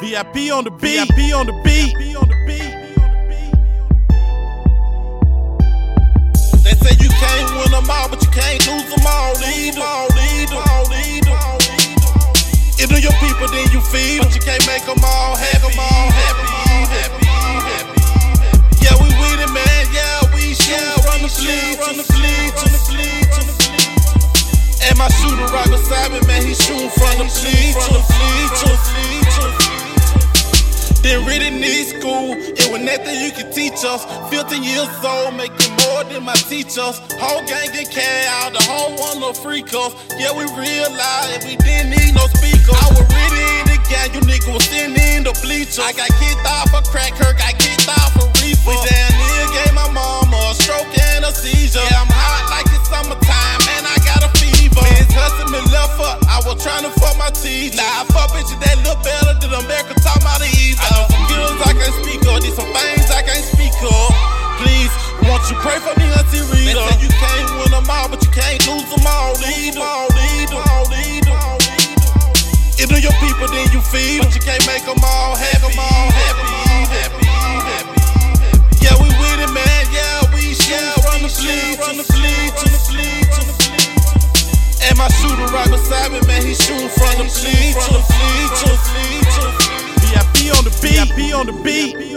VIP on the beat. VIP on the beat. They say you can't win them all, but you can't lose them all either. All either. All either. If they're your people, then you feed but you can't make them all happy. Them all happy. happy, happy. Yeah, we with it, man. Yeah, we shoot from the fleet, from the fleet, to the fleet, to the fleet. And my shooter right beside me, man, he shooting from the fleet, to the fleet, it was nothing you could teach us. 15 years old, making more than my teachers. Whole gang get carried out, the whole one little freak us. Yeah, we realized we didn't need no speakers. I was really in the gang, you niggas was sitting in the bleachers. I got kicked off for crack, her got kicked off for reefer. We damn near gave my mama a stroke and a seizure. Yeah, I'm hot like it's summertime, man, I got a fever. Man's hustling me left foot, I was trying to fuck my teeth. Now I fuck bitches that look better than America talking about the evil. Won't you pray for me, Auntie Rita? They say you can't win them all, but you can't lose them all either. All either. All either. All either. If they're your people, then you feed but you can't make them all happy. Them all happy. happy. happy. Yeah, we with it, man. Yeah, we shoot from the fleet, from the fleet, to the fleet, to the fleet. And my shooter right beside me, man, he shooting from the fleet, to the fleet, to the fleet, to the fleet. VIP on the beat. VIP on the beat.